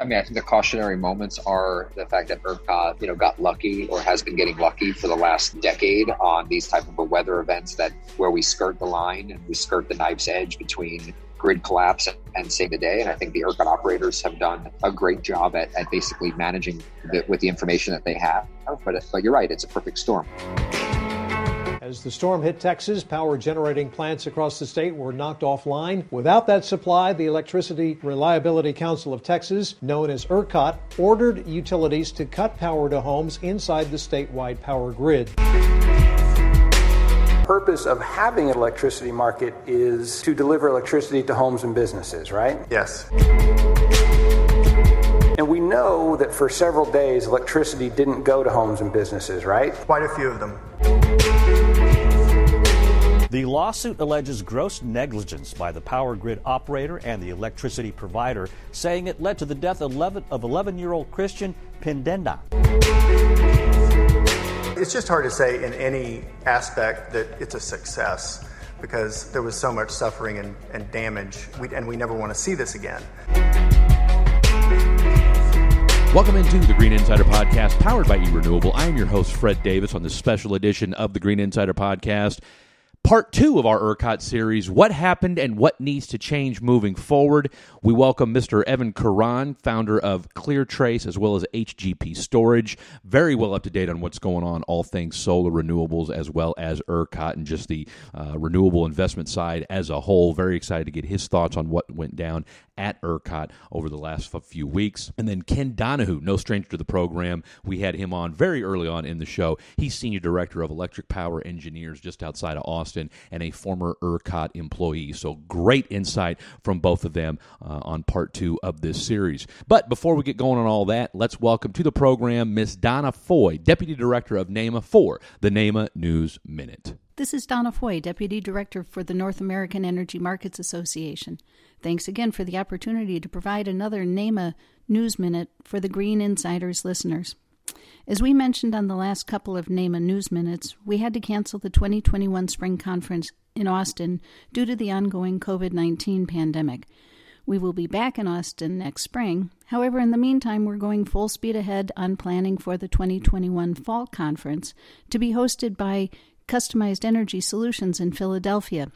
I mean, I think the cautionary moments are the fact that ERCOT, you know, got lucky or has been getting lucky for the last decade on these type of weather events that where we skirt the line and we skirt the knife's edge between grid collapse and save the day. And I think the ERCOT operators have done a great job at, at basically managing the, with the information that they have. But, but you're right, it's a perfect storm. As the storm hit Texas, power generating plants across the state were knocked offline. Without that supply, the Electricity Reliability Council of Texas, known as ERCOT, ordered utilities to cut power to homes inside the statewide power grid purpose of having an electricity market is to deliver electricity to homes and businesses, right? Yes. And we know that for several days, electricity didn't go to homes and businesses, right? Quite a few of them. The lawsuit alleges gross negligence by the power grid operator and the electricity provider, saying it led to the death of 11 year old Christian Pendenda. It's just hard to say in any aspect that it's a success because there was so much suffering and, and damage, we, and we never want to see this again. Welcome into the Green Insider Podcast, powered by E Renewable. I am your host, Fred Davis, on this special edition of the Green Insider Podcast part two of our ERCOT series What Happened and What Needs to Change Moving Forward. We welcome Mr. Evan Caron, founder of ClearTrace as well as HGP Storage. Very well up to date on what's going on, all things solar renewables, as well as ERCOT and just the uh, renewable investment side as a whole. Very excited to get his thoughts on what went down at ERCOT over the last few weeks. And then Ken Donohoo, no stranger to the program. We had him on very early on in the show. He's Senior Director of Electric Power Engineers just outside of Austin and a former ERCOT employee. So great insight from both of them uh, on part two of this series. But before we get going on all that, let's welcome to the program Miss Donna Foy, Deputy Director of NAEMA for the NAEMA News Minute. This is Donna Foy, Deputy Director for the North American Energy Markets Association. Thanks again for the opportunity to provide another NAEMA News Minute for the Green Insiders listeners. As we mentioned on the last couple of NAEMA News Minutes, we had to cancel the 2021 Spring Conference in Austin due to the ongoing COVID 19 pandemic. We will be back in Austin next spring. However, in the meantime, we're going full speed ahead on planning for the 2021 Fall Conference to be hosted by Customized Energy Solutions in Philadelphia.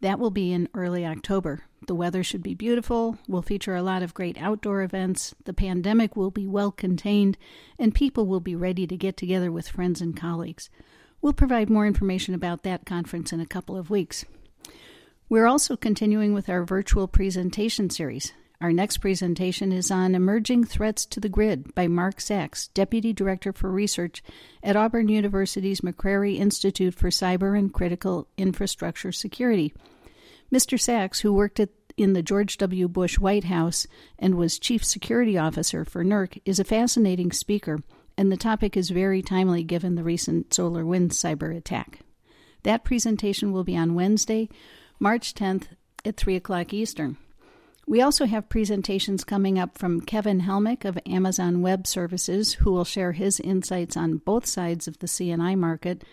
That will be in early October. The weather should be beautiful, will feature a lot of great outdoor events, the pandemic will be well contained, and people will be ready to get together with friends and colleagues. We'll provide more information about that conference in a couple of weeks. We're also continuing with our virtual presentation series. Our next presentation is on Emerging Threats to the Grid by Mark Sachs, Deputy Director for Research at Auburn University's McCrary Institute for Cyber and Critical Infrastructure Security. Mr. Sachs, who worked at, in the George W. Bush White House and was Chief Security Officer for NERC, is a fascinating speaker, and the topic is very timely given the recent SolarWinds cyber attack. That presentation will be on Wednesday, March 10th at 3 o'clock Eastern. We also have presentations coming up from Kevin Helmick of Amazon Web Services, who will share his insights on both sides of the C&I market,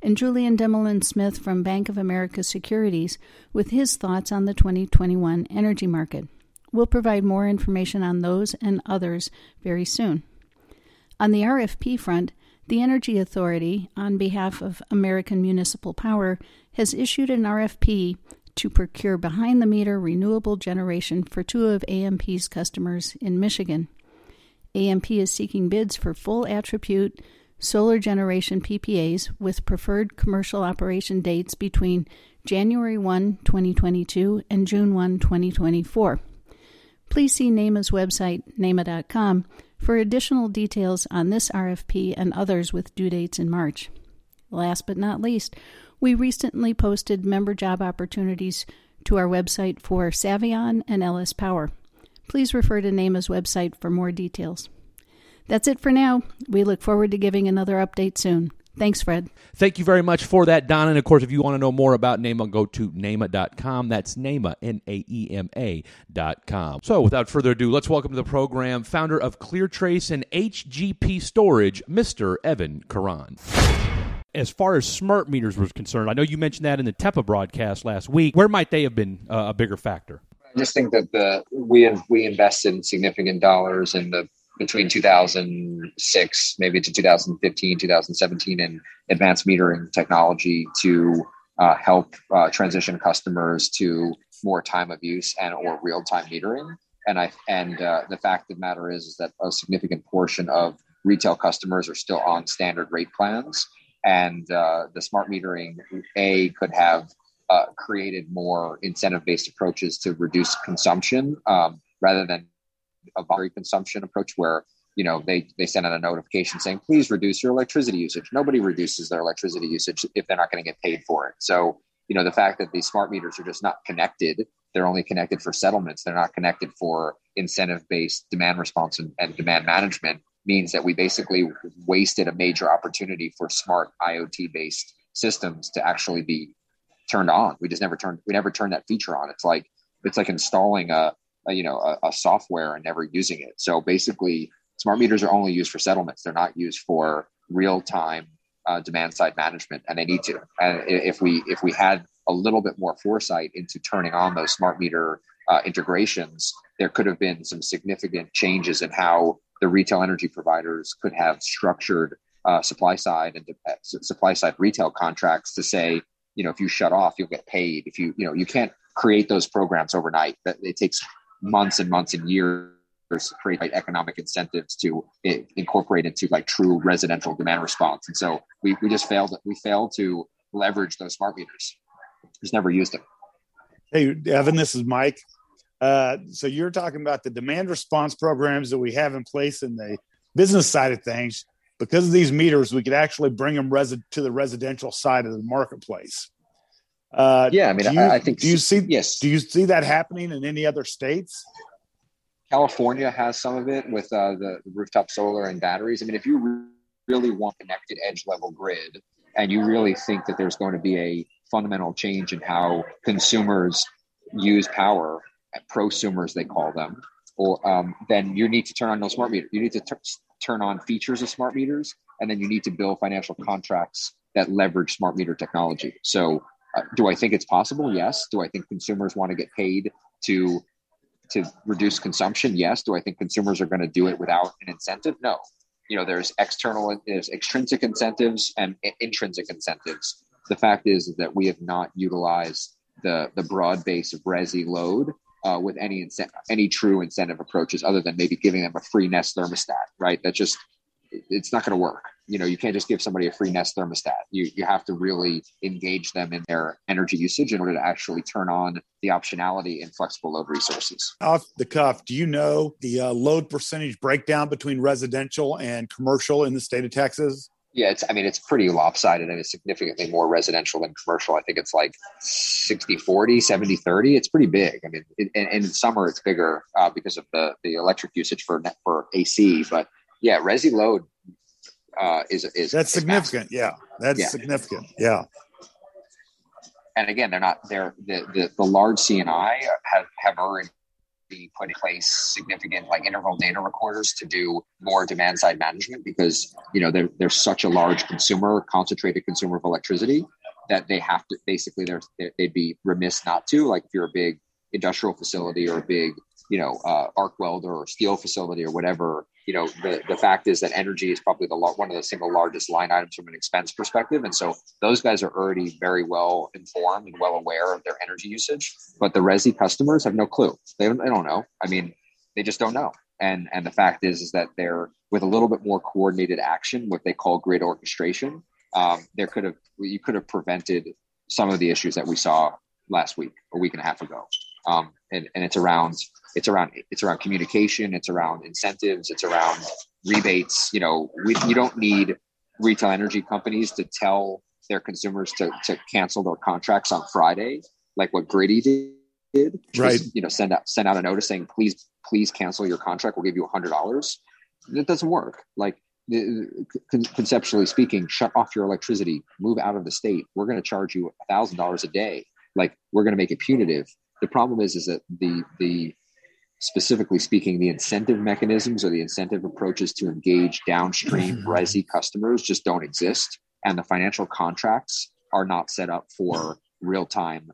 and Julien Dumoulin-Smith from Bank of America Securities with his thoughts on the 2021 energy market. We'll provide more information on those and others very soon. On the RFP front, the Energy Authority, on behalf of American Municipal Power, has issued an RFP to procure behind the meter renewable generation for two of AMP's customers in Michigan. AMP is seeking bids for full attribute solar generation PPAs with preferred commercial operation dates between January 1, 2022 and June 1, 2024. Please see NAEMA's website, NAEMA.com, for additional details on this RFP and others with due dates in March. Last but not least, we recently posted member job opportunities to our website for Savion and LS Power. Please refer to NAEMA's website for more details. That's it for now. We look forward to giving another update soon. Thanks, Fred. Thank you very much for that, Don. And of course, if you want to know more about NAEMA, go to NAEMA.com. That's NAEMA, N A E M A.com. So without further ado, let's welcome to the program founder of ClearTrace and HGP Storage, Mr. Evan Caron as far as smart meters was concerned, I know you mentioned that in the TEPA broadcast last week. Where might they have been uh, a bigger factor? I just think that the we have we invested significant dollars in the between 2006 maybe to 2015 2017 in advanced metering technology to uh, help uh, transition customers to more time of use and or real time metering and i and uh, the fact of the matter is, is that a significant portion of retail customers are still on standard rate plans and uh, the smart metering a could have uh, created more incentive based approaches to reduce consumption um, rather than a voluntary consumption approach where you know they they send out a notification saying please reduce your electricity usage. Nobody reduces their electricity usage if they're not going to get paid for it. So you know the fact that these smart meters are just not connected they're only connected for settlements they're not connected for incentive based demand response and, and demand management means that we basically wasted a major opportunity for smart iot based systems to actually be turned on. We just never turned we never turned that feature on. It's like it's like installing a, a you know a, a software and never using it. So basically smart meters are only used for settlements. They're not used for real time uh, demand side management and they need to. And if we if we had a little bit more foresight into turning on those smart meter uh, integrations there could have been some significant changes in how the retail energy providers could have structured uh, supply side and uh, supply side retail contracts to say you know if you shut off you'll get paid if you you know you can't create those programs overnight that it takes months and months and years to create like economic incentives to incorporate into like true residential demand response. And so we, we just failed. We failed to leverage those smart meters. Just never used them. Hey, Evan, this is Mike. Uh, so you're talking about the demand response programs that we have in place in the business side of things. Because of these meters, we could actually bring them resi- to the residential side of the marketplace. Uh, yeah, I mean, you, I think do you see yes. Do you see that happening in any other states? California has some of it with uh, the, rooftop solar and batteries. I mean, if you really want connected edge level grid and you really think that there's going to be a fundamental change in how consumers use power, prosumers they call them, or um, then you need to turn on those smart meters. You need to t- turn on features of smart meters, and then you need to build financial contracts that leverage smart meter technology. So, uh, do I think it's possible? Yes. Do I think consumers want to get paid to to reduce consumption? Yes. Do I think consumers are going to do it without an incentive? No. You know, there's external, there's extrinsic incentives and intrinsic incentives. The fact is, is that we have not utilized the the broad base of resi load uh, with any incentive, any true incentive approaches, other than maybe giving them a free Nest thermostat. Right? That just it's not going to work you know you can't just give somebody a free nest thermostat you you have to really engage them in their energy usage in order to actually turn on the optionality in flexible load resources off the cuff do you know the uh, load percentage breakdown between residential and commercial in the state of texas yeah it's i mean it's pretty lopsided and it's significantly more residential than commercial i think it's like 60 40 70 30 it's pretty big i mean it, and, and, in summer it's bigger uh, because of the the electric usage for for ac but yeah resi load uh, is is that's is significant. Massive. Yeah, that's yeah. significant. Yeah. And again, they're not they're the the, the large C&I have have already put in place significant like interval data recorders to do more demand side management because you know they're they're such a large consumer concentrated consumer of electricity that they have to basically they're they'd be remiss not to like if you're a big industrial facility or a big you know uh, arc welder or steel facility or whatever you know the, the fact is that energy is probably the one of the single largest line items from an expense perspective and so those guys are already very well informed and well aware of their energy usage but the resi customers have no clue. They don't, they don't know. I mean they just don't know. And and the fact is is that they're with a little bit more coordinated action what they call grid orchestration um, there could have you could have prevented some of the issues that we saw last week a week and a half ago. Um, and, and it's around it's around it's around communication it's around incentives it's around rebates you know we, you don't need retail energy companies to tell their consumers to, to cancel their contracts on friday like what Griddy did. Right. you know send out send out a notice saying please please cancel your contract. We'll give you a hundred dollars. It doesn't work. Like conceptually speaking shut off your electricity move out of the state. We're going to charge you a thousand dollars a day. Like we're going to make it punitive. The problem is is that the the specifically speaking, the incentive mechanisms or the incentive approaches to engage downstream mm-hmm. resi customers just don't exist. And the financial contracts are not set up for real time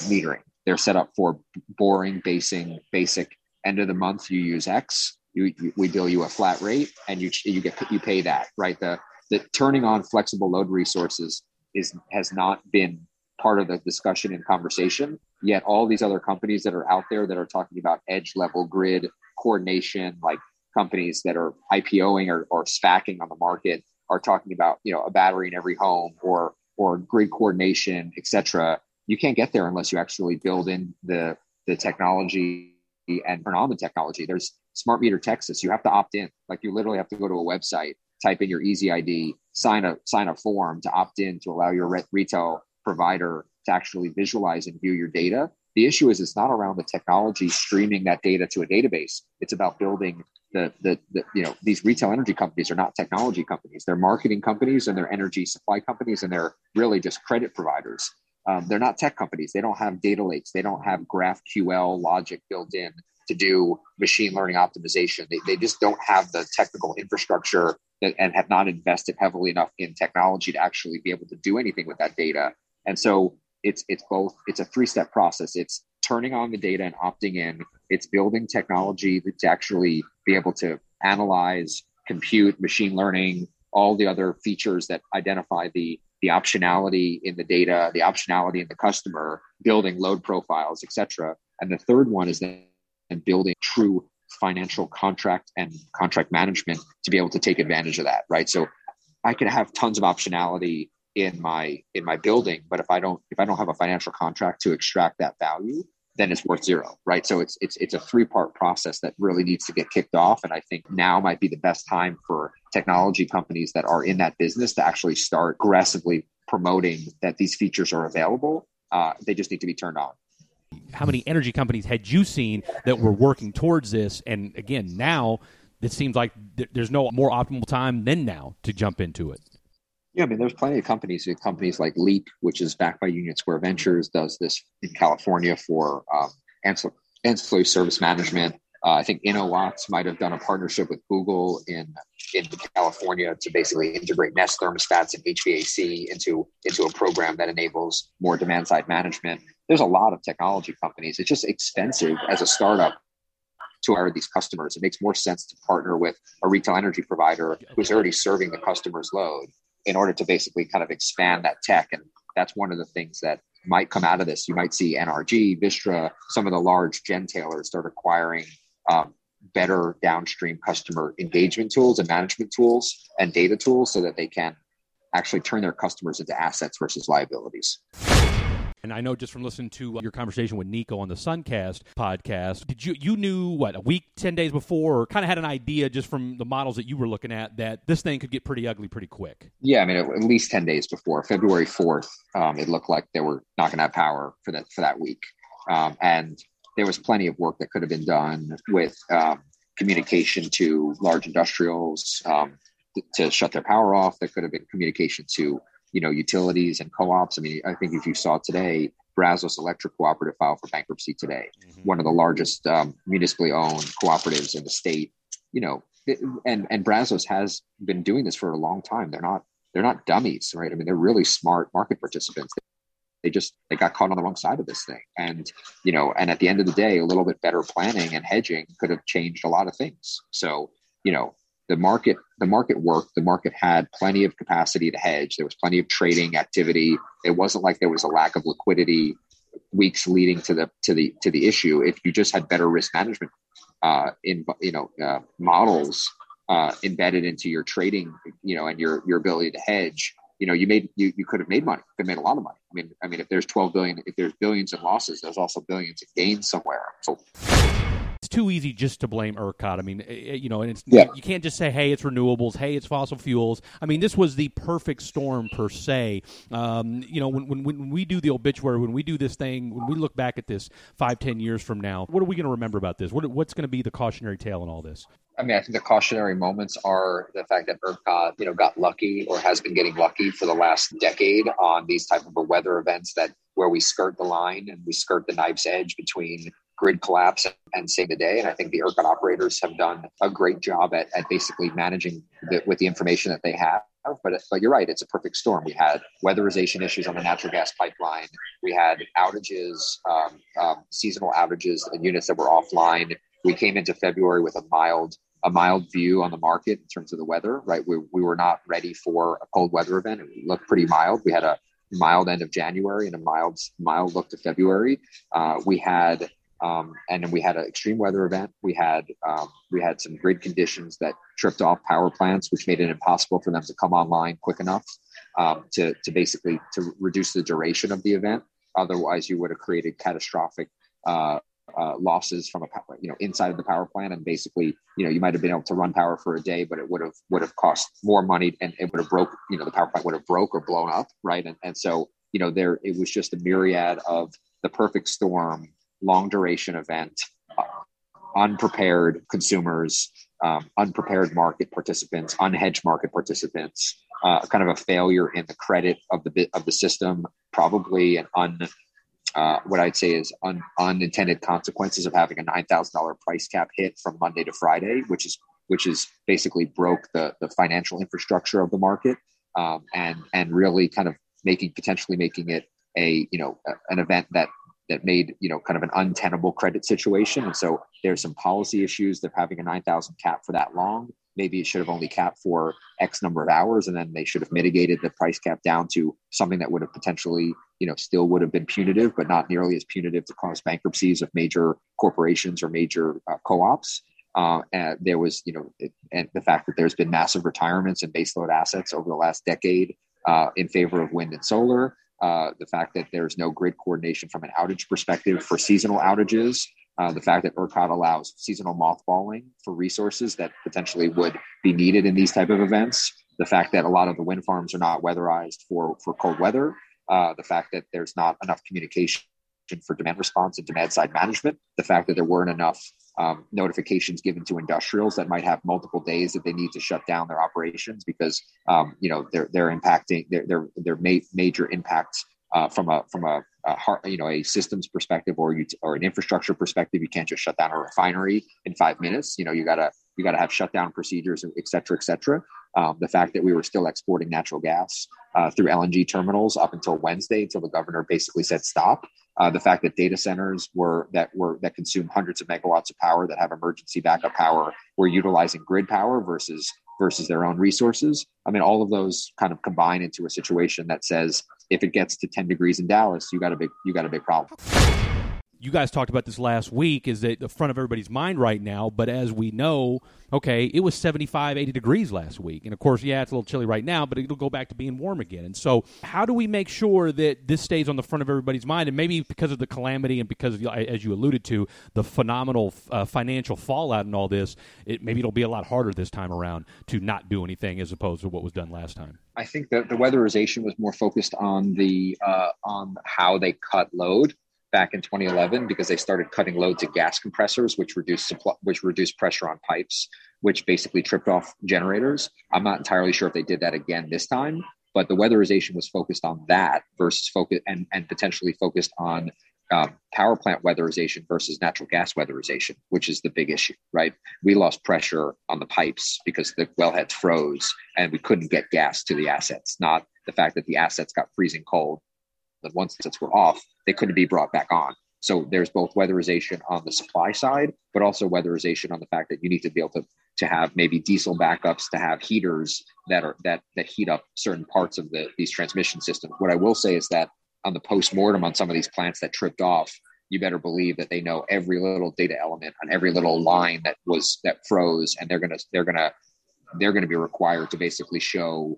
metering. they're set up for boring, basing, basic. End of the month, you use X. You, you, we bill you a flat rate, and you you get you pay that right. The the turning on flexible load resources is has not been part of the discussion and conversation. Yet all these other companies that are out there that are talking about edge level grid coordination, like companies that are IPOing or, or SPACing on the market, are talking about you know a battery in every home or or grid coordination, etc. You can't get there unless you actually build in the the technology and turn on the technology. There's Smart Meter Texas. You have to opt in. Like you literally have to go to a website, type in your ESI ID, sign a sign a form to opt in to allow your re- retail provider to actually visualize and view your data. The issue is it's not around the technology streaming that data to a database. It's about building the, the, the you know these retail energy companies are not technology companies. They're marketing companies and they're energy supply companies and they're really just credit providers. Um, they're not tech companies. They don't have data lakes. They don't have GraphQL logic built in to do machine learning optimization. They, they just don't have the technical infrastructure that, and have not invested heavily enough in technology to actually be able to do anything with that data. And so it's it's both it's a three step process. It's turning on the data and opting in. It's building technology to actually be able to analyze, compute, machine learning, all the other features that identify the the optionality in the data, the optionality in the customer, building load profiles, etc. And the third one is then building true financial contract and contract management to be able to take advantage of that, right? So I could have tons of optionality in my in my building but if i don't if i don't have a financial contract to extract that value then it's worth zero right? So it's it's it's a three part process that really needs to get kicked off. And i think now might be the best time for technology companies that are in that business to actually start aggressively promoting that these features are available. Uh, they just need to be turned on. How many energy companies had you seen that were working towards this? And again now it seems like there's no more optimal time than now to jump into it yeah, I mean, there's plenty of companies. Companies like Leap, which is backed by Union Square Ventures, does this in California for um, ancillary, ancillary service management. Uh, I think InnoWatts might have done a partnership with Google in in California to basically integrate Nest thermostats and HVAC into into a program that enables more demand side management. There's a lot of technology companies. It's just expensive as a startup to hire these customers. It makes more sense to partner with a retail energy provider who's already serving the customer's load in order to basically kind of expand that tech. And that's one of the things that might come out of this. You might see NRG, Vistra, some of the large gentailers start acquiring um, better downstream customer engagement tools and management tools and data tools so that they can actually turn their customers into assets versus liabilities. And I know just from listening to uh, your conversation with Nico on the Suncast podcast, did you you knew what a week, ten days before, or kind of had an idea just from the models that you were looking at that this thing could get pretty ugly pretty quick? Yeah, I mean at least ten days before February fourth, um, it looked like they were not going to have power for that for that week, um, and there was plenty of work that could have been done with um, communication to large industrials um, to shut their power off. There could have been communication to you know, utilities and co-ops. I mean, I think if you saw today, Brazos Electric Cooperative filed for bankruptcy today, mm-hmm. one of the largest um, municipally owned cooperatives in the state. You know, and and Brazos has been doing this for a long time. They're not they're not dummies, right? I mean, they're really smart market participants. They just they got caught on the wrong side of this thing, and you know, and at the end of the day, a little bit better planning and hedging could have changed a lot of things. So you know, the market the market worked the market had plenty of capacity to hedge. There was plenty of trading activity. It wasn't like there was a lack of liquidity weeks leading to the to the to the issue. If you just had better risk management uh, in you know uh, models uh, embedded into your trading you know and your your ability to hedge you know you made you, you could have made money have made a lot of money. I mean i mean if there's 12 billion if there's billions in losses there's also billions in gains somewhere. So too easy just to blame ERCOT. I mean, eh, eh, you know, and it's yeah. you can't just say, "Hey, it's renewables. Hey, it's fossil fuels." I mean, this was the perfect storm per se. Um, you know, when, when when we do the obituary, when we do this thing, when we look back at this five, ten years from now, what are we going to remember about this? What, what's going to be the cautionary tale in all this? I mean, I think the cautionary moments are the fact that ERCOT, you know, got lucky or has been getting lucky for the last decade on these type of weather events that where we skirt the line and we skirt the knife's edge between grid collapse and save the day. And I think the ERCOT operators have done a great job at, at basically managing the, with the information that they have but but you're right. It's a perfect storm. We had weatherization issues on the natural gas pipeline. We had outages, um, um, seasonal outages, and units that were offline. We came into February with a mild a mild view on the market in terms of the weather. Right, we we were not ready for a cold weather event. It looked pretty mild. We had a mild end of January and a mild mild look to February. Uh, we had um, and then we had an extreme weather event. We had um, we had some grid conditions that tripped off power plants, which made it impossible for them to come online quick enough um, to to basically to reduce the duration of the event. Otherwise, you would have created catastrophic uh, uh, losses from a you know inside of the power plant, and basically you know you might have been able to run power for a day, but it would have would have cost more money, and it would have broke you know the power plant would have broke or blown up, right? And and so you know there it was just a myriad of the perfect storm long duration event, uh, unprepared consumers, um, unprepared market participants, unhedged market participants, uh, kind of a failure in the credit of the bit of the system, probably an un uh, what I'd say is un, unintended consequences of having a nine thousand dollar price cap hit from Monday to Friday, which is which is basically broke the the financial infrastructure of the market, um, and and really kind of making potentially making it a you know a, an event that that made you know kind of an untenable credit situation. And so there's some policy issues. They're having a 9,000 cap for that long. Maybe it should have only capped for X number of hours, and then they should have mitigated the price cap down to something that would have potentially, you know, still would have been punitive, but not nearly as punitive to cause bankruptcies of major corporations or major uh, co-ops. Uh, and there was, you know, it, and the fact that there's been massive retirements and baseload assets over the last decade uh, in favor of wind and solar. Uh, the fact that there's no grid coordination from an outage perspective for seasonal outages, uh, the fact that ERCOT allows seasonal mothballing for resources that potentially would be needed in these type of events, the fact that a lot of the wind farms are not weatherized for, for cold weather, uh, the fact that there's not enough communication for demand response and demand side management, the fact that there weren't enough um, notifications given to industrials that might have multiple days that they need to shut down their operations because um, you know they're they're impacting their their ma- major impacts uh, from a from a, a heart, you know a systems perspective or you or an infrastructure perspective. You can't just shut down a refinery in five minutes. You know you gotta you gotta have shutdown procedures, et cetera, et cetera. Um, the fact that we were still exporting natural gas uh, through LNG terminals up until Wednesday, until the governor basically said stop. Uh, the fact that data centers were that were that consume hundreds of megawatts of power that have emergency backup power were utilizing grid power versus versus their own resources. I mean, all of those kind of combine into a situation that says if it gets to 10 degrees in Dallas, you got a big you got a big problem you guys talked about this last week is that the front of everybody's mind right now but as we know okay it was 75 80 degrees last week. And of course yeah it's a little chilly right now but it'll go back to being warm again. And so how do we make sure that this stays on the front of everybody's mind? And maybe because of the calamity and because of, as you alluded to the phenomenal uh, financial fallout and all this it maybe it'll be a lot harder this time around to not do anything as opposed to what was done last time. I think that the weatherization was more focused on the uh, on how they cut load back in 2011 because they started cutting loads of gas compressors, which reduced supply, which reduced pressure on pipes, which basically tripped off generators. I'm not entirely sure if they did that again this time, but the weatherization was focused on that versus focus and, and potentially focused on um, power plant weatherization versus natural gas weatherization, which is the big issue, right? We lost pressure on the pipes because the wellheads froze and we couldn't get gas to the assets, not the fact that the assets got freezing cold that once assets were off, they couldn't be brought back on. So there's both weatherization on the supply side, but also weatherization on the fact that you need to be able to to have maybe diesel backups, to have heaters that are that that heat up certain parts of the these transmission systems. What I will say is that on the post mortem on some of these plants that tripped off, you better believe that they know every little data element on every little line that was that froze, and they're gonna they're gonna they're gonna be required to basically show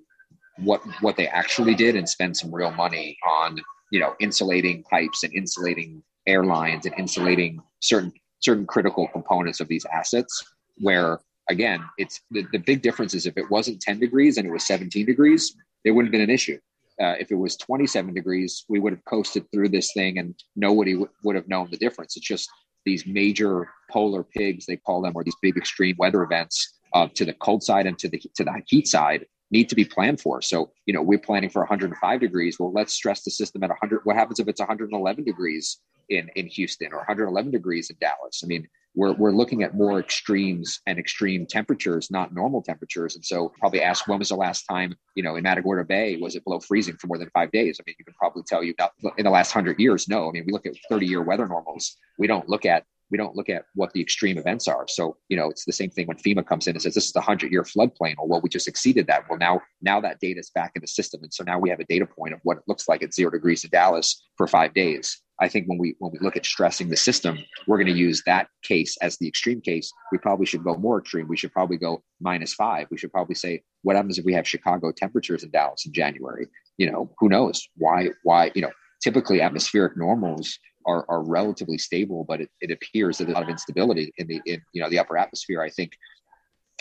what what they actually did and spend some real money on you know insulating pipes and insulating airlines and insulating certain certain critical components of these assets where again it's the, the big difference is if it wasn't 10 degrees and it was 17 degrees it wouldn't have been an issue. Uh, if it was 27 degrees we would have coasted through this thing and nobody w- would have known the difference. It's just these major polar pigs they call them or these big extreme weather events uh, to the cold side and to the to the heat side need to be planned for. So, you know, we're planning for 105 degrees. Well, let's stress the system at 100. What happens if it's 111 degrees in, in Houston or 111 degrees in Dallas? I mean, we're, we're looking at more extremes and extreme temperatures, not normal temperatures. And so probably ask when was the last time, you know, in Matagorda Bay, was it below freezing for more than five days? I mean, you can probably tell you in the last hundred years, no. I mean, we look at 30 year weather normals. We don't look at we don't look at what the extreme events are. So, you know, it's the same thing when FEMA comes in and says this is the hundred year floodplain. Or well, we just exceeded that. Well, now now that data is back in the system, and so now we have a data point of what it looks like at zero degrees in Dallas for five days. I think when we when we look at stressing the system, we're going to use that case as the extreme case. We probably should go more extreme. We should probably go minus five. We should probably say, what happens if we have Chicago temperatures in Dallas in January? You know, who knows? Why? Why? You know, typically atmospheric normals are, are relatively stable, but it, it appears that there's a lot of instability in the in you know the upper atmosphere. I think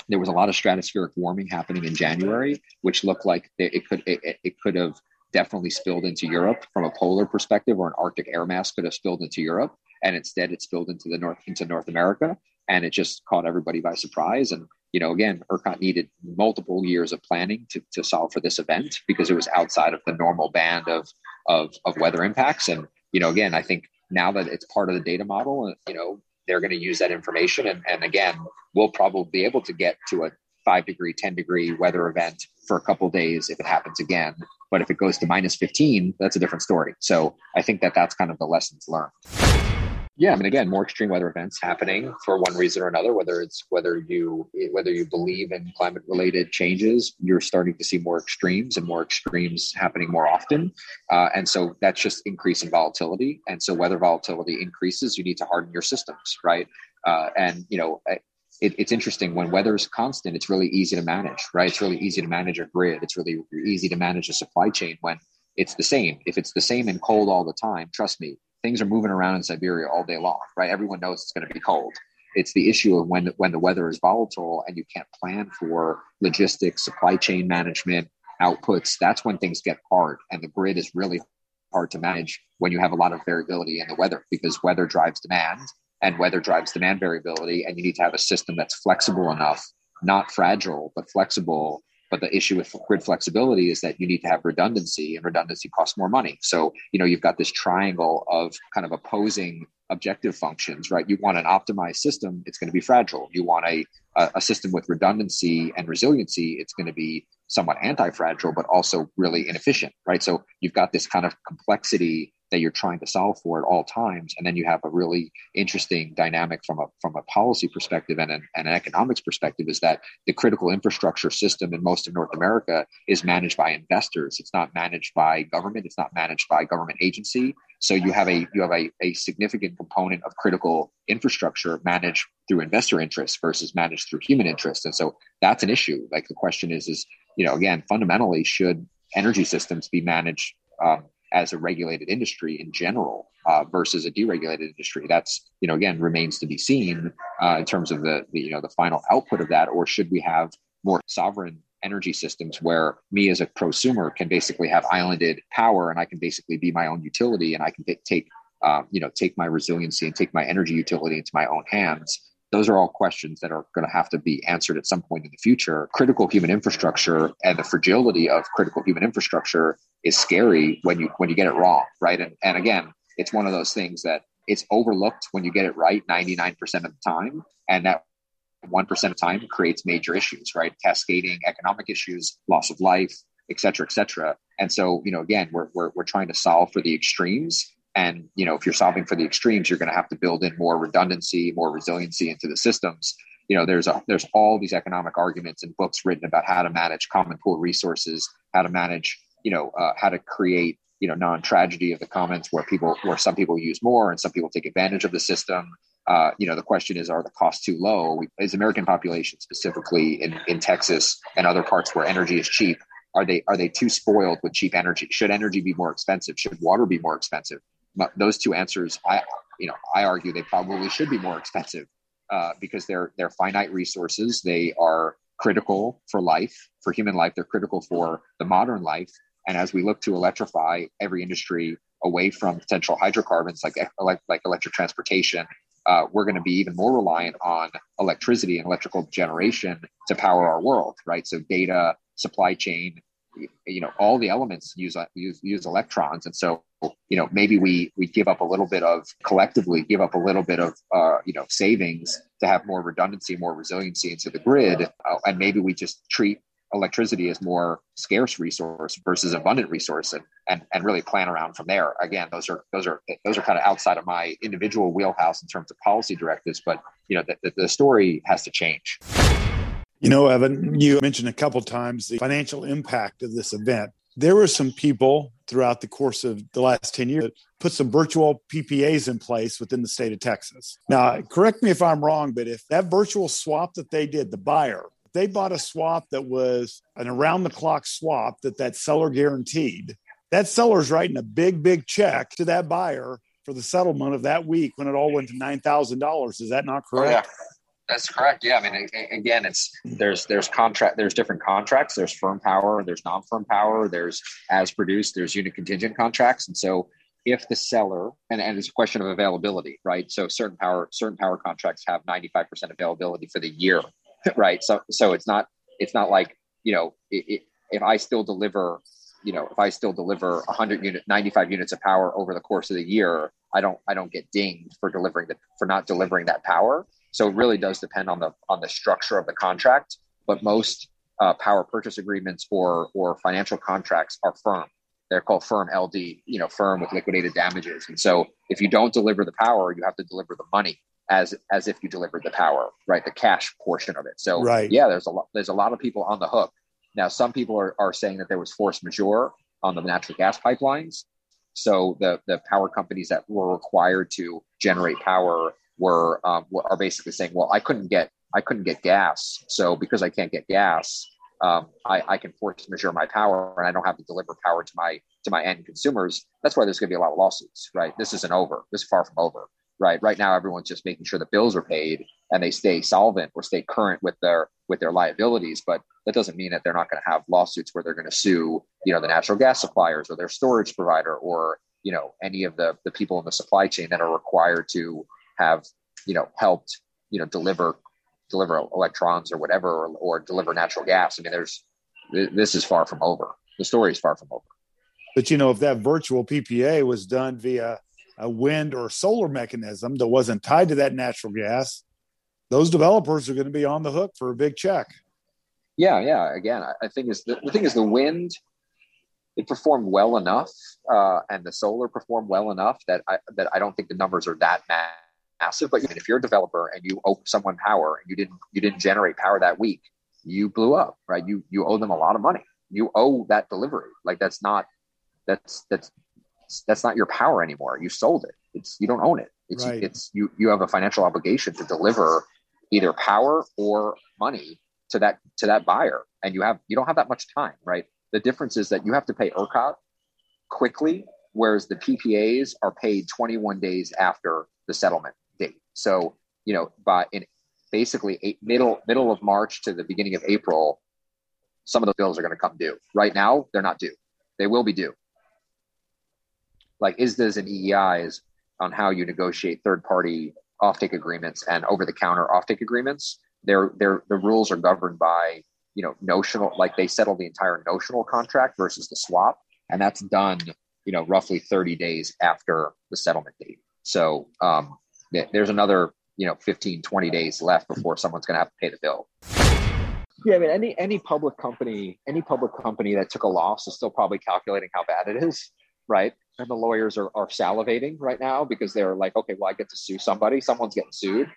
there was a lot of stratospheric warming happening in January, which looked like it could it, it could have definitely spilled into Europe from a polar perspective, or an Arctic air mass could have spilled into Europe, and instead it spilled into the north into North America, and it just caught everybody by surprise. And you know, again, ERCOT needed multiple years of planning to, to solve for this event because it was outside of the normal band of of, of weather impacts. And you know, again, I think now that it's part of the data model, you know, they're going to use that information, and and again, we'll probably be able to get to a five degree, 10 degree weather event for a couple days if it happens again. But if it goes to minus 15, that's a different story. So I think that that's kind of the lessons learned. Yeah, I mean, again, more extreme weather events happening for one reason or another. Whether it's whether you whether you believe in climate related changes, you're starting to see more extremes and more extremes happening more often, uh, and so that's just increasing volatility. And so, weather volatility increases, you need to harden your systems, right? Uh, and you know, it, it's interesting when weather is constant it's really easy to manage right it's really easy to manage a grid it's really easy to manage a supply chain when it's the same if it's the same and cold all the time trust me things are moving around in siberia all day long right everyone knows it's going to be cold it's the issue of when when the weather is volatile and you can't plan for logistics supply chain management outputs that's when things get hard and the grid is really hard to manage when you have a lot of variability in the weather because weather drives demand and weather drives demand variability. And you need to have a system that's flexible enough, not fragile, but flexible. But the issue with grid flexibility is that you need to have redundancy, and redundancy costs more money. So, you know, you've got this triangle of kind of opposing objective functions, right? You want an optimized system, it's going to be fragile. You want a, a system with redundancy and resiliency, it's going to be somewhat anti-fragile, but also really inefficient, right? So you've got this kind of complexity that you're trying to solve for at all times and then you have a really interesting dynamic from a from a policy perspective and an, and an economics perspective is that the critical infrastructure system in most of north america is managed by investors. It's not managed by government. It's not managed by government agency. So you have a you have a, a significant component of critical infrastructure managed through investor interests versus managed through human interest and so that's an issue. Like the question is is you know again fundamentally should energy systems be managed um, as a regulated industry in general uh, versus a deregulated industry. That's you know again remains to be seen uh, in terms of the, the you know the final output of that, or should we have more sovereign energy systems where me as a prosumer can basically have islanded power and I can basically be my own utility and I can take uh, you know take my resiliency and take my energy utility into my own hands those are all questions that are going to have to be answered at some point in the future. Critical human infrastructure and the fragility of critical human infrastructure is scary when you when you get it wrong, right? And and again, it's one of those things that it's overlooked when you get it right 99% of the time and that 1% of time creates major issues right cascading economic issues loss of life et cetera et cetera and so you know again we're, we're, we're trying to solve for the extremes and you know, if you're solving for the extremes, you're going to have to build in more redundancy, more resiliency into the systems. You know, there's a, there's all these economic arguments and books written about how to manage common pool resources, how to manage, you know, uh, how to create you know non-tragedy of the commons where people where some people use more and some people take advantage of the system. Uh, you know the question is are the costs too low? We, as american population specifically in, in texas and other parts where energy is cheap are they are they too spoiled with cheap energy? Should energy be more expensive? Should water be more expensive those two answers, I you know I argue they probably should be more expensive uh, because they're they're finite resources. They are critical for life, for human life. They're critical for the modern life. And as we look to electrify every industry away from potential hydrocarbons like like, like electric transportation, uh, we're going to be even more reliant on electricity and electrical generation to power our world, right? So data, supply chain, you know all the elements use use use electrons. And so you know maybe we we give up a little bit of collectively give up a little bit of uh, you know savings to have more redundancy more resiliency into the grid. Uh, and maybe we just treat electricity as more scarce resource versus abundant resource and, and and really plan around from there. Again those are those are those are kind of outside of my individual wheelhouse in terms of policy directives but you know the, the story has to change you know, Evan, you mentioned a couple times the financial impact of this event. There were some people throughout the course of the last 10 years that put some virtual PPAs in place within the state of Texas. Now, correct me if I'm wrong, but if that virtual swap that they did, the buyer, they bought a swap that was an around the clock swap that that seller guaranteed, that seller's writing a big, big check to that buyer for the settlement of that week when it all went to $9,000. Is that not correct? Oh, yeah. That's correct. Yeah, I mean, again, it's there's there's contract there's different contracts. There's firm power, there's non-firm power, there's as produced, there's unit contingent contracts, and so if the seller and, and it's a question of availability, right? So certain power certain power contracts have 95% availability for the year, right? So so it's not it's not like you know it, it, if I still deliver you know if I still deliver 100 unit 95 units of power over the course of the year, I don't I don't get dinged for delivering the for not delivering that power so it really does depend on the on the structure of the contract. But most uh, power purchase agreements or or financial contracts are firm. They're called firm LD, you know, firm with liquidated damages. And so if you don't deliver the power, you have to deliver the money as as if you delivered the power, right? The cash portion of it. So right. yeah, there's a lot there's a lot of people on the hook. Now some people are, are saying that there was force majeure on the natural gas pipelines. So the the power companies that were required to generate power were, um, are basically saying, well, I couldn't get I couldn't get gas, so because I can't get gas, um, I, I, can force majeure my power, and I don't have to deliver power to my to my end consumers. That's why there's going to be a lot of lawsuits, right? This isn't over. This is far from over, right? Right now, everyone's just making sure the bills are paid and they stay solvent or stay current with their with their liabilities. But that doesn't mean that they're not going to have lawsuits where they're going to sue, you know, the natural gas suppliers or their storage provider or you know any of the the people in the supply chain that are required to have you know helped you know deliver deliver electrons or whatever or, or deliver natural gas. I mean, there's this is far from over. The story is far from over. But you know, if that virtual PPA was done via a wind or solar mechanism that wasn't tied to that natural gas, those developers are going to be on the hook for a big check. Yeah, yeah. Again, I think is the, the thing is the wind it performed well enough, uh, and the solar performed well enough that I that I don't think the numbers are that massive. But if you're a developer and you owe someone power and you didn't you didn't generate power that week, you blew up, right? You you owe them a lot of money. You owe that delivery. Like that's not that's that's that's not your power anymore. You sold it. It's you don't own it. It's right. it's you you have a financial obligation to deliver either power or money to that to that buyer, and you have you don't have that much time, right? The difference is that you have to pay ERCOT quickly, whereas the PPAs are paid 21 days after the settlement. So, you know, by in basically eight, middle middle of March to the beginning of April, some of the bills are going to come due. Right now, they're not due. They will be due. Like ISDAs and EEIs on how you negotiate third party offtake agreements and over the counter offtake agreements. They're, they're, the rules are governed by you know notional like they settle the entire notional contract versus the swap and that's done you know roughly 30 days after the settlement date so um, there's another you know 15 20 days left before someone's going to have to pay the bill. Yeah i mean any any public company any public company that took a loss is still probably calculating how bad it is right? And the lawyers are, are salivating right now because they're like okay well i get to sue somebody. Someone's getting sued.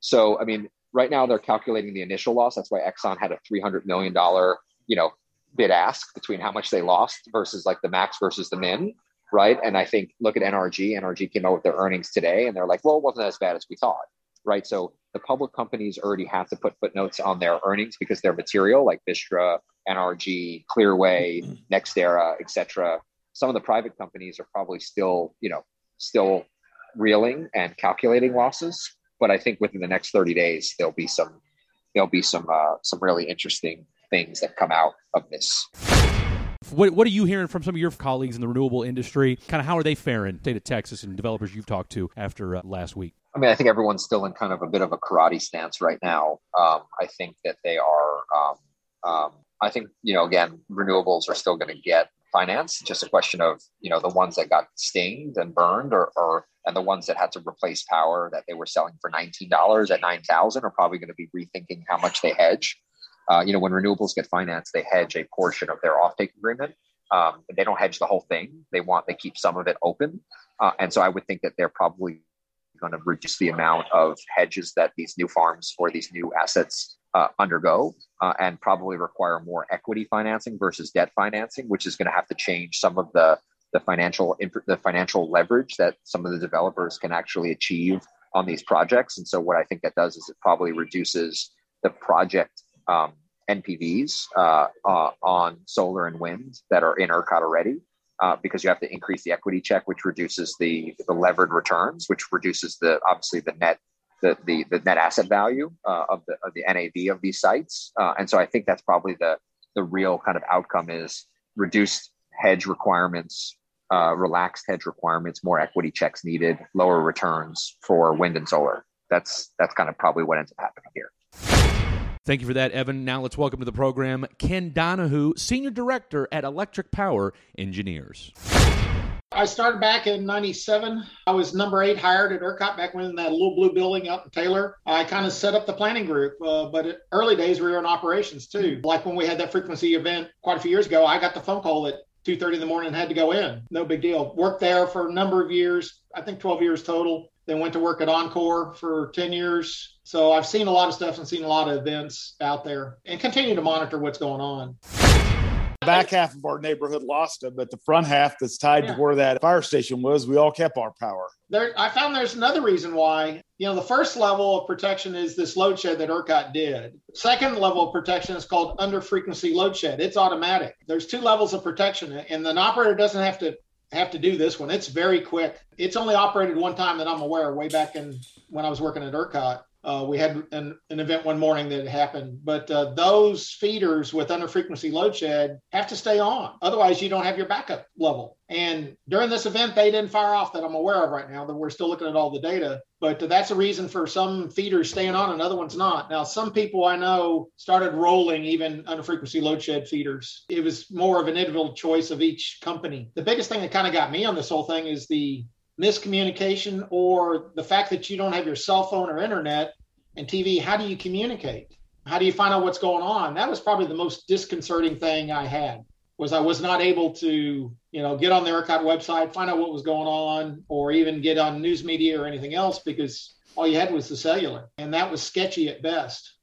So i mean right now they're calculating the initial loss. That's why exxon had a 300 million dollar you know bid ask between how much they lost versus like the max versus the min right? And I think look at NRG. NRG came out with their earnings today, and they're like, well, it wasn't as bad as we thought, right? So the public companies already have to put footnotes on their earnings because they're material, like Vistra, NRG, Clearway, mm-hmm. NextEra, etc. Some of the private companies are probably still, you know, still reeling and calculating losses. But I think within the next 30 days, there'll be some there'll be some uh, some really interesting things that come out of this. What, what are you hearing from some of your colleagues in the renewable industry? Kind of how are they faring, state of Texas, and developers you've talked to after uh, last week? I mean, I think everyone's still in kind of a bit of a karate stance right now. Um, I think that they are, um, Um, I think you know again, renewables are still going to get finance. Just a question of you know the ones that got stinged and burned, or, or and the ones that had to replace power that they were selling for nineteen dollars at nine thousand are probably going to be rethinking how much they hedge. Uh, you know, when renewables get financed, they hedge a portion of their offtake agreement. Um, they don't hedge the whole thing. They want they keep some of it open, uh, and so I would think that they're probably going to reduce the amount of hedges that these new farms or these new assets uh, undergo uh, and probably require more equity financing versus debt financing, which is going to have to change some of the the financial the financial leverage that some of the developers can actually achieve on these projects. And so, what I think that does is it probably reduces the project um, NPVs uh, uh, on solar and wind that are in ERCOT already. Uh, because you have to increase the equity check, which reduces the the levered returns, which reduces the obviously the net the the, the net asset value uh, of the of the NAV of these sites. Uh, and so I think that's probably the the real kind of outcome is reduced hedge requirements, uh, relaxed hedge requirements, more equity checks needed, lower returns for wind and solar. That's that's kind of probably what ends up happening here. Thank you for that, Evan. Now let's welcome to the program Ken Donohoo, Senior Director at Electric Power Engineers. I started back in 97. I was number eight hired at ERCOT back when in that little blue building out in Taylor. I kind of set up the planning group, uh, but early days we were in operations too. Like when we had that frequency event quite a few years ago, I got the phone call at 2.30 in the morning and had to go in. No big deal. Worked there for a number of years, I think 12 years total. Then went to work at Oncor for 10 years. So I've seen a lot of stuff and seen a lot of events out there and continue to monitor what's going on back half of our neighborhood lost it, but the front half that's tied yeah. to where that fire station was, we all kept our power. There, I found there's another reason why. You know, the first level of protection is this load shed that ERCOT did. Second level of protection is called under frequency load shed. It's automatic. There's two levels of protection, and an operator doesn't have to have to do this one. It's very quick. It's only operated one time that I'm aware way back in when I was working at ERCOT. Uh, we had an, an, event one morning that happened, but uh, those feeders with under frequency load shed have to stay on. Otherwise, you don't have your backup level. And during this event, they didn't fire off that I'm aware of right now. That we're still looking at all the data, but that's a reason for some feeders staying on and other ones not. Now, some people I know started rolling even under frequency load shed feeders. It was more of an individual choice of each company. The biggest thing that kind of got me on this whole thing is the miscommunication or the fact that you don't have your cell phone or internet and TV, how do you communicate? How do you find out what's going on? That was probably the most disconcerting thing I had was I was not able to, you know, get on the ERCOT website, find out what was going on, or even get on news media or anything else because all you had was the cellular. And that was sketchy at best.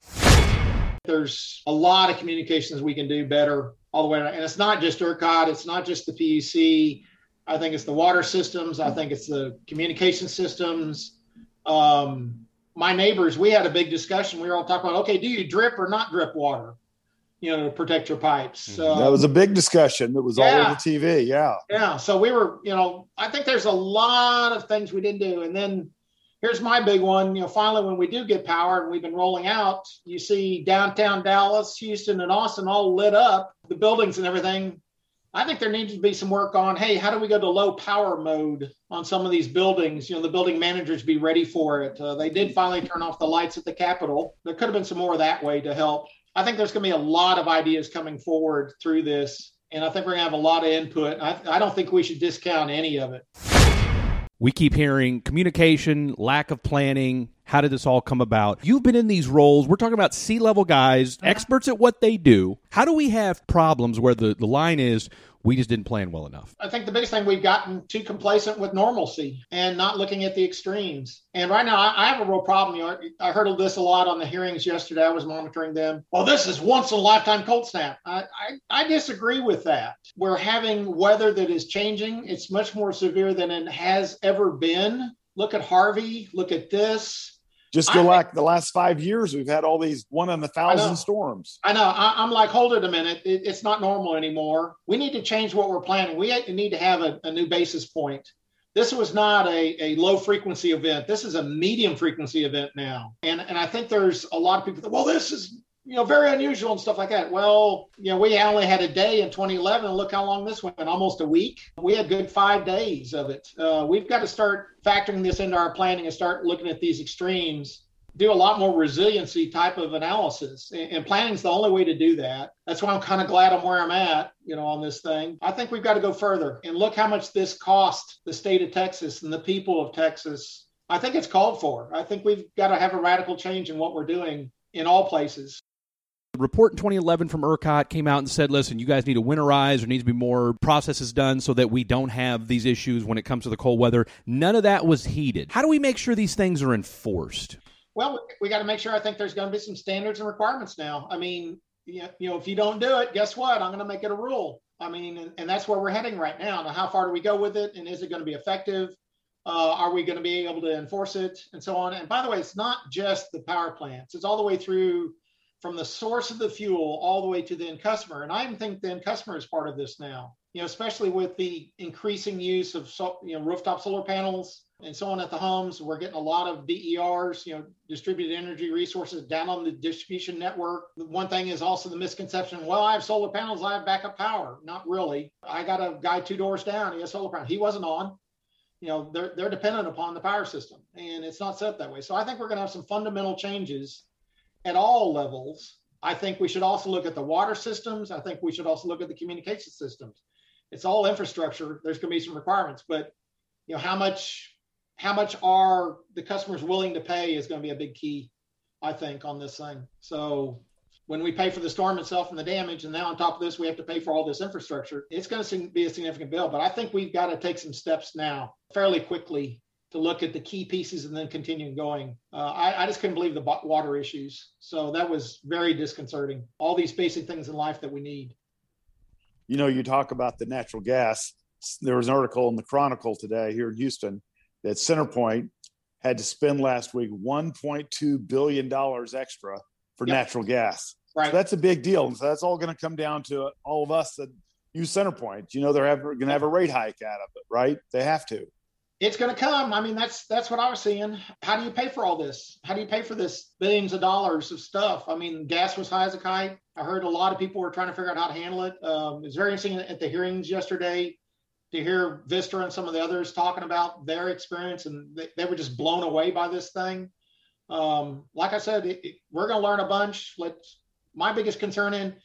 There's a lot of communications we can do better all the way around. And it's not just ERCOT, it's not just the PUC. I think it's the water systems. I think it's the communication systems. Um, my neighbors, we had a big discussion. We were all talking about, okay, do you drip or not drip water? You know, to protect your pipes. So, that was a big discussion. That was yeah, all over TV. Yeah. Yeah. So we were, you know, I think there's a lot of things we didn't do. And then here's my big one. You know, finally, when we do get power and we've been rolling out, you see downtown Dallas, Houston, and Austin all lit up, the buildings and everything I think there needs to be some work on, hey, how do we go to low power mode on some of these buildings? You know, the building managers be ready for it. Uh, they did finally turn off the lights at the Capitol. There could have been some more that way to help. I think there's going to be a lot of ideas coming forward through this. And I think we're going to have a lot of input. I, I don't think we should discount any of it. We keep hearing communication, lack of planning. How did this all come about? You've been in these roles. We're talking about C-level guys, uh-huh. experts at what they do. How do we have problems where the, the line is we just didn't plan well enough. I think the biggest thing we've gotten too complacent with normalcy and not looking at the extremes. And right now, I, I have a real problem. You know, I heard of this a lot on the hearings yesterday. I was monitoring them. Well, this is once in a lifetime cold snap. I, I, I disagree with that. We're having weather that is changing. It's much more severe than it has ever been. Look at Harvey. Look at this just go like the last five years, we've had all these one in a thousand I storms. I know. I, am like, hold it a minute. It, it's not normal anymore. We need to change what we're planning. We need to have a, a new basis point. This was not a, a low frequency event. This is a medium frequency event now. And, and I think there's a lot of people that, well, this is you know, very unusual and stuff like that. Well, you know, we only had a day in 2011, and look how long this went almost a week. We had good five days of it. Uh, we've got to start factoring this into our planning and start looking at these extremes do a lot more resiliency type of analysis. And planning is the only way to do that. That's why I'm kind of glad I'm where I'm at, you know, on this thing. I think we've got to go further and look how much this cost the state of Texas and the people of Texas. I think it's called for. I think we've got to have a radical change in what we're doing in all places. Report in 2011 from ERCOT came out and said, listen, you guys need to winterize. There needs to be more processes done so that we don't have these issues when it comes to the cold weather. None of that was heeded. How do we make sure these things are enforced? Well, we got to make sure. I think there's going to be some standards and requirements now. I mean, you know, if you don't do it, guess what? I'm going to make it a rule. I mean, and, and that's where we're heading right now. Now, how far do we go with it? And is it going to be effective? Uh, are we going to be able to enforce it and so on? And by the way, it's not just the power plants, it's all the way through from the source of the fuel all the way to the end customer. And I think the end customer is part of this now, you know, especially with the increasing use of, you know, rooftop solar panels and so on at the homes. We're getting a lot of DERs, you know, distributed energy resources down on the distribution network. One thing is also the misconception, well, I have solar panels, I have backup power. Not really. I got a guy two doors down, he has solar panel. He wasn't on. You know, they're, they're dependent upon the power system and it's not set that way. So I think we're going to have some fundamental changes at all levels. I think we should also look at the water systems. I think we should also look at the communication systems. It's all infrastructure. There's going to be some requirements, but you know, how much how much are the customers willing to pay is going to be a big key, I think, on this thing. So when we pay for the storm itself and the damage, and now on top of this, we have to pay for all this infrastructure, it's going to be a significant bill. But I think we've got to take some steps now fairly quickly to look at the key pieces and then continue going. Uh, I, I, just couldn't believe the water issues. So that was very disconcerting. All these basic things in life that we need. You know, you talk about the natural gas. There was an article in the Chronicle today here in Houston that CenterPoint had to spend last week $1.2 billion extra for yep. natural gas. Right. So that's a big deal. And so that's all going to come down to all of us that use CenterPoint. You know, they're going to have a rate hike out of it, right? They have to. It's going to come. I mean, that's that's what I was seeing. How do you pay for all this? How do you pay for this billions of dollars of stuff? I mean, gas was high as a kite. I heard a lot of people were trying to figure out how to handle it. Um, it was very interesting at the hearings yesterday to hear Vistra and some of the others talking about their experience, and they, they were just blown away by this thing. Um, like I said, it, it, we're going to learn a bunch. Let's. My biggest concern in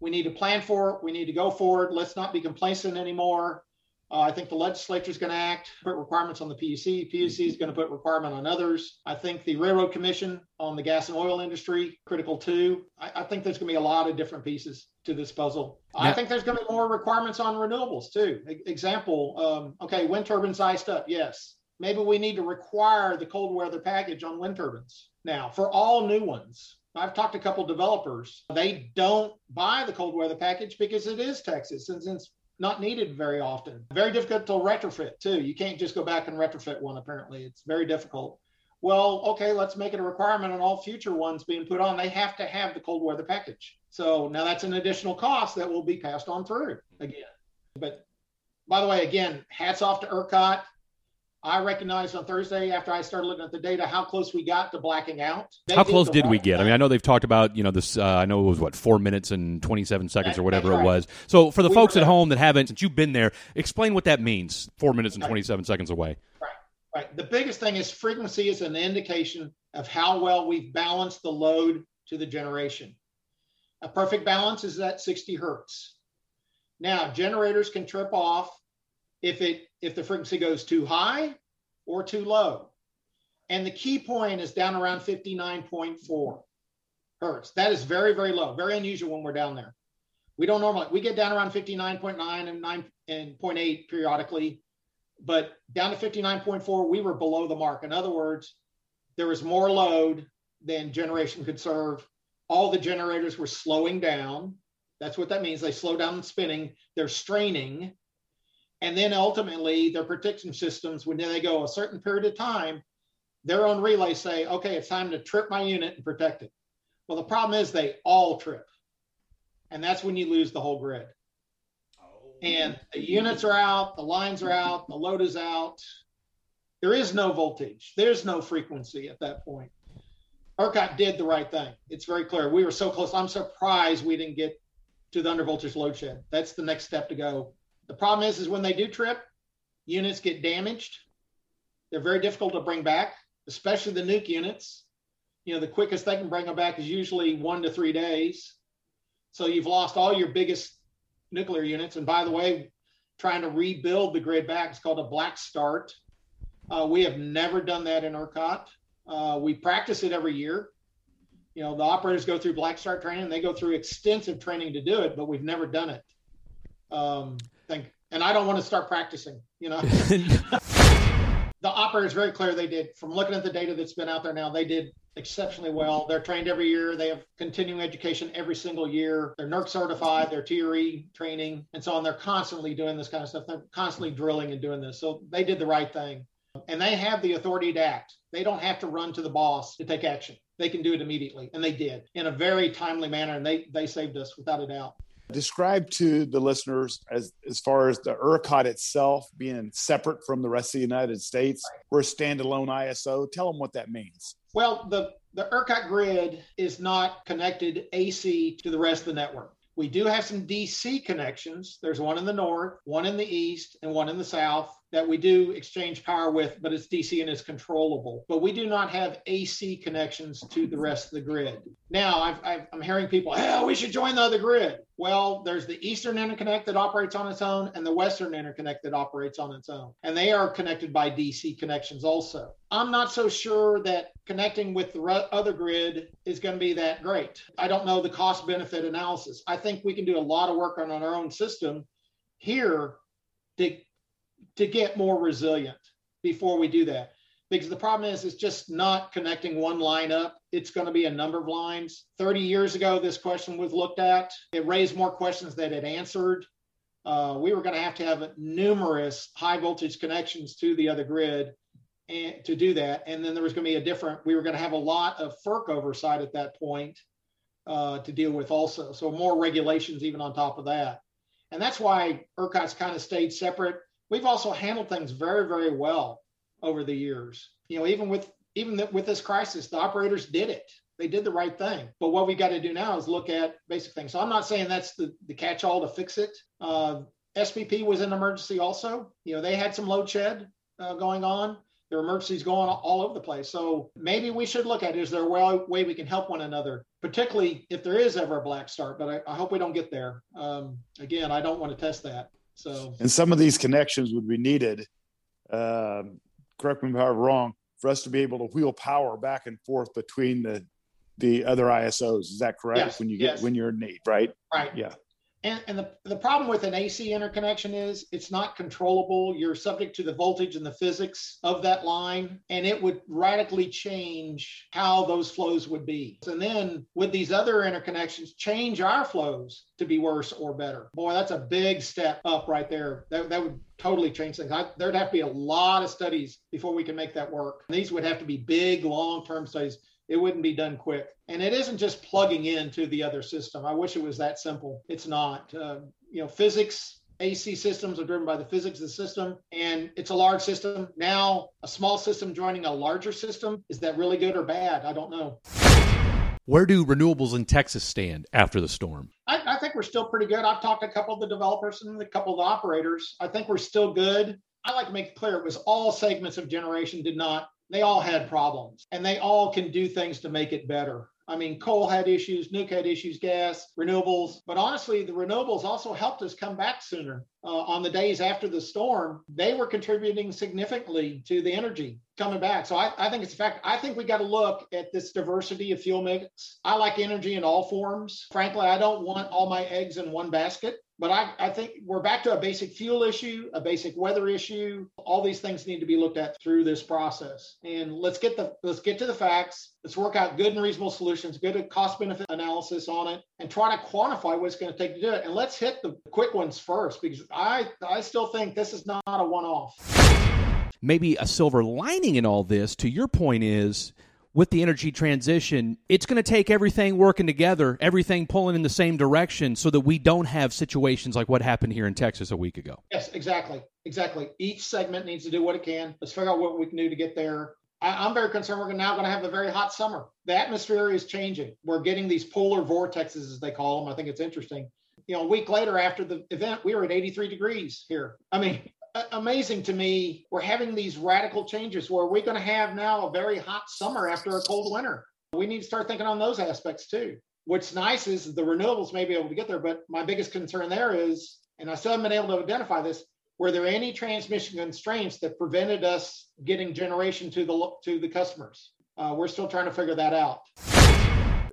we need to plan for it. We need to go forward. Let's not be complacent anymore. Uh, I think the legislature is going to act, put requirements on the PUC. PUC is going to put requirement on others. I think the Railroad Commission on the gas and oil industry, critical too. I, I think there's going to be a lot of different pieces to this puzzle. Yeah. I think there's going to be more requirements on renewables too. E- example, um, okay, wind turbines iced up. Yes. Maybe we need to require the cold weather package on wind turbines now for all new ones. I've talked to a couple developers. They don't buy the cold weather package because it is Texas. And since not needed very often. Very difficult to retrofit too. You can't just go back and retrofit one, apparently. It's very difficult. Well, okay, let's make it a requirement on all future ones being put on. They have to have the cold weather package. So now that's an additional cost that will be passed on through again. But by the way, again, hats off to ERCOT. I recognized on Thursday after I started looking at the data how close we got to blacking out. They how close did we get? I mean, I know they've talked about you know this. Uh, I know it was what four minutes and twenty seven seconds that, or whatever right. it was. So for the we folks at home that haven't, since you've been there, explain what that means. Four minutes and twenty seven seconds away. Right, right. The biggest thing is frequency is an indication of how well we've balanced the load to the generation. A perfect balance is at sixty hertz. Now generators can trip off if it if the frequency goes too high or too low. And the key point is down around 59.4 hertz. That is very, very low, very unusual when we're down there. We don't normally, we get down around 59.9 and 9 and 0.8 periodically, but down to 59.4, we were below the mark. In other words, there was more load than generation could serve. All the generators were slowing down. That's what that means. They slow down spinning. They're straining and then ultimately, their protection systems, when they go a certain period of time, their own relays say, okay, it's time to trip my unit and protect it. Well, the problem is they all trip. And that's when you lose the whole grid. And the units are out, the lines are out, the load is out. There is no voltage, there's no frequency at that point. ERCOT did the right thing. It's very clear. We were so close. I'm surprised we didn't get to the undervoltage load shed. That's the next step to go the problem is, is when they do trip, units get damaged. They're very difficult to bring back, especially the nuke units. You know, the quickest they can bring them back is usually one to three days. So you've lost all your biggest nuclear units. And by the way, trying to rebuild the grid back is called a black start. Uh, we have never done that in ERCOT. Uh, we practice it every year. You know, the operators go through black start training. They go through extensive training to do it, but we've never done it. Um, think, and I don't want to start practicing. You know, the operator is very clear. They did from looking at the data that's been out there now. They did exceptionally well. They're trained every year. They have continuing education every single year. They're NERC certified, they're TRE training, and so on. They're constantly doing this kind of stuff. They're constantly drilling and doing this. So they did the right thing. And they have the authority to act. They don't have to run to the boss to take action. They can do it immediately. And they did in a very timely manner. And they, they saved us without a doubt. Describe to the listeners as, as far as the ERCOT itself being separate from the rest of the United States. We're a standalone ISO. Tell them what that means. Well, the, the ERCOT grid is not connected AC to the rest of the network. We do have some DC connections. There's one in the north, one in the east, and one in the south that we do exchange power with, but it's DC and it's controllable. But we do not have AC connections to the rest of the grid. Now, i am hearing people, oh, we should join the other grid. Well, there's the Eastern interconnect that operates on its own and the Western interconnect that operates on its own. And they are connected by DC connections also. I'm not so sure that connecting with the other grid is going to be that great. I don't know the cost benefit analysis. I think we can do a lot of work on our own system here to to get more resilient before we do that. Because the problem is, it's just not connecting one line up. It's going to be a number of lines. 30 years ago, this question was looked at. It raised more questions than it answered. Uh, we were going to have to have numerous high voltage connections to the other grid and to do that. And then there was going to be a different, we were going to have a lot of FERC oversight at that point uh, to deal with also. So more regulations even on top of that. And that's why ERCOT's kind of stayed separate we've also handled things very, very well over the years. You know, even with even with this crisis, the operators did it. They did the right thing. But what we got to do now is look at basic things. So I'm not saying that's the, the catch-all to fix it. Uh, SPP was an emergency also. You know, they had some load shed uh, going on. There are emergencies going all over the place. So maybe we should look at is there a way, way we can help one another, particularly if there is ever a black start. But I, I hope we don't get there. Um, again, I don't want to test that. So, and some of these connections would be needed. Um, correct me if I'm wrong. For us to be able to wheel power back and forth between the the other ISOs, is that correct? Yes, when you get yes. when you're in need, right? Right. Yeah. And, and the, the problem with an AC interconnection is it's not controllable. You're subject to the voltage and the physics of that line, and it would radically change how those flows would be. And then with these other interconnections, change our flows to be worse or better. Boy, that's a big step up right there. That, that would totally change things. I, there'd have to be a lot of studies before we can make that work. And these would have to be big, long term studies it wouldn't be done quick. And it isn't just plugging into the other system. I wish it was that simple. It's not. Uh, you know, physics, AC systems are driven by the physics of the system, and it's a large system. Now, a small system joining a larger system, is that really good or bad? I don't know. Where do renewables in Texas stand after the storm? I, I think we're still pretty good. I've talked to a couple of the developers and a couple of the operators. I think we're still good. I like to make it clear it was all segments of generation did not they all had problems and they all can do things to make it better. I mean, coal had issues, nuke had issues, gas, renewables. But honestly, the renewables also helped us come back sooner. Uh, on the days after the storm, they were contributing significantly to the energy coming back. So I, I think it's a fact. I think we got to look at this diversity of fuel mix. I like energy in all forms. Frankly, I don't want all my eggs in one basket. But I, I think we're back to a basic fuel issue, a basic weather issue. All these things need to be looked at through this process. And let's get the let's get to the facts. Let's work out good and reasonable solutions, good cost benefit analysis on it, and try to quantify what it's going to take to do it. And let's hit the quick ones first because I I still think this is not a one-off. Maybe a silver lining in all this, to your point, is with the energy transition, it's going to take everything working together, everything pulling in the same direction so that we don't have situations like what happened here in Texas a week ago. Yes, exactly. Exactly. Each segment needs to do what it can. Let's figure out what we can do to get there. I, am very concerned we're now going to have a very hot summer. The atmosphere is changing. We're getting these polar vortexes, as they call them. I think it's interesting. You know, a week later after the event, we were at 83 degrees here. I mean, amazing to me. We're having these radical changes where we're going to have now a very hot summer after a cold winter. We need to start thinking on those aspects too. What's nice is the renewables may be able to get there, but my biggest concern there is, and I still haven't been able to identify this, were there any transmission constraints that prevented us getting generation to the to the customers? Uh, we're still trying to figure that out.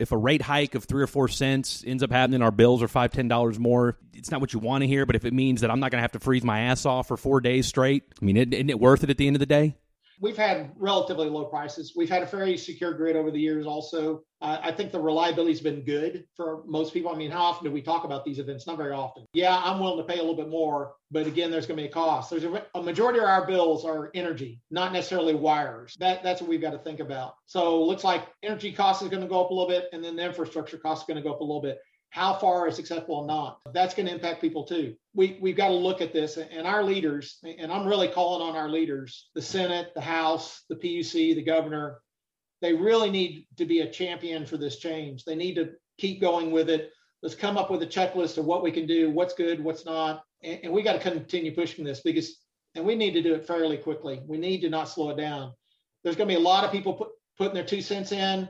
If a rate hike of three or four cents ends up happening, our bills are five, ten dollars more. It's not what you want to hear, but if it means that I'm not going to have to freeze my ass off for four days straight, I mean, isn't it worth it at the end of the day? We've had relatively low prices. We've had a very secure grid over the years also. Uh, I think the reliability's been good for most people. I mean, how often do we talk about these events? Not very often. Yeah, I'm willing to pay a little bit more, but again, there's going to be a cost. There's a, a, majority of our bills are energy, not necessarily wires. That that's what we've got to think about. So looks like energy cost is going to go up a little bit, and then the infrastructure cost is going to go up a little bit how far is acceptable or not. That's going to impact people too. We, we've got to look at this and our leaders, and I'm really calling on our leaders, the Senate, the House, the PUC, the governor, they really need to be a champion for this change. They need to keep going with it. Let's come up with a checklist of what we can do, what's good, what's not. And, and we got to continue pushing this because, and we need to do it fairly quickly. We need to not slow it down. There's going to be a lot of people put, putting their two cents in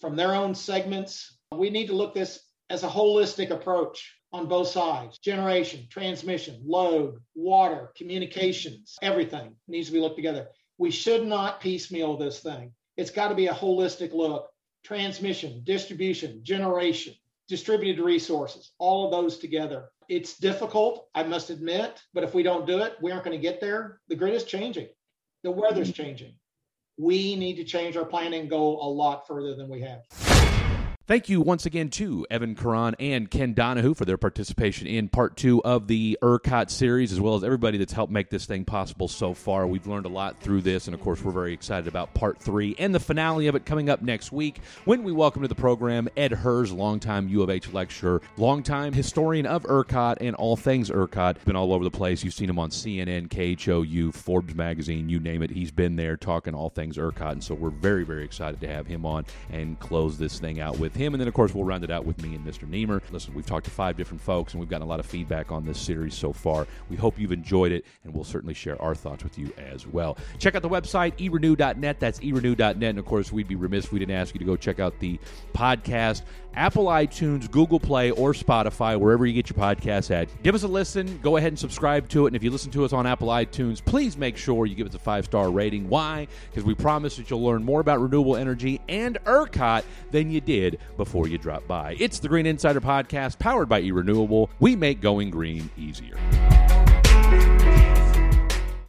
from their own segments. We need to look this as a holistic approach on both sides generation, transmission, load, water, communications, everything needs to be looked together. We should not piecemeal this thing. It's got to be a holistic look transmission, distribution, generation, distributed resources, all of those together. It's difficult, I must admit, but if we don't do it, we aren't going to get there. The grid is changing, the weather's mm-hmm. changing. We need to change our planning and go a lot further than we have. Thank you once again to Evan Caron and Ken Donohoo for their participation in part two of the ERCOT series, as well as everybody that's helped make this thing possible so far. We've learned a lot through this, and of course, we're very excited about part three and the finale of it coming up next week when we welcome to the program Ed Hirs, longtime U of H lecturer, longtime historian of ERCOT and all things ERCOT. Been all over the place. You've seen him on CNN, KHOU, Forbes magazine, you name it. He's been there talking all things ERCOT, and so we're very, very excited to have him on and close this thing out with with him. And then, of course, we'll round it out with me and Mr. Niemer. Listen, we've talked to five different folks, and we've gotten a lot of feedback on this series so far. We hope you've enjoyed it, and we'll certainly share our thoughts with you as well. Check out the website, erenew.net. That's erenew.net. And, of course, we'd be remiss if we didn't ask you to go check out the podcast, Apple iTunes, Google Play, or Spotify, wherever you get your podcasts at. Give us a listen. Go ahead and subscribe to it. And if you listen to us on Apple iTunes, please make sure you give us a five star rating. Why? Because we promise that you'll learn more about renewable energy and ERCOT than you did before you drop by. It's the Green Insider Podcast, powered by eRenewable. We make going green easier.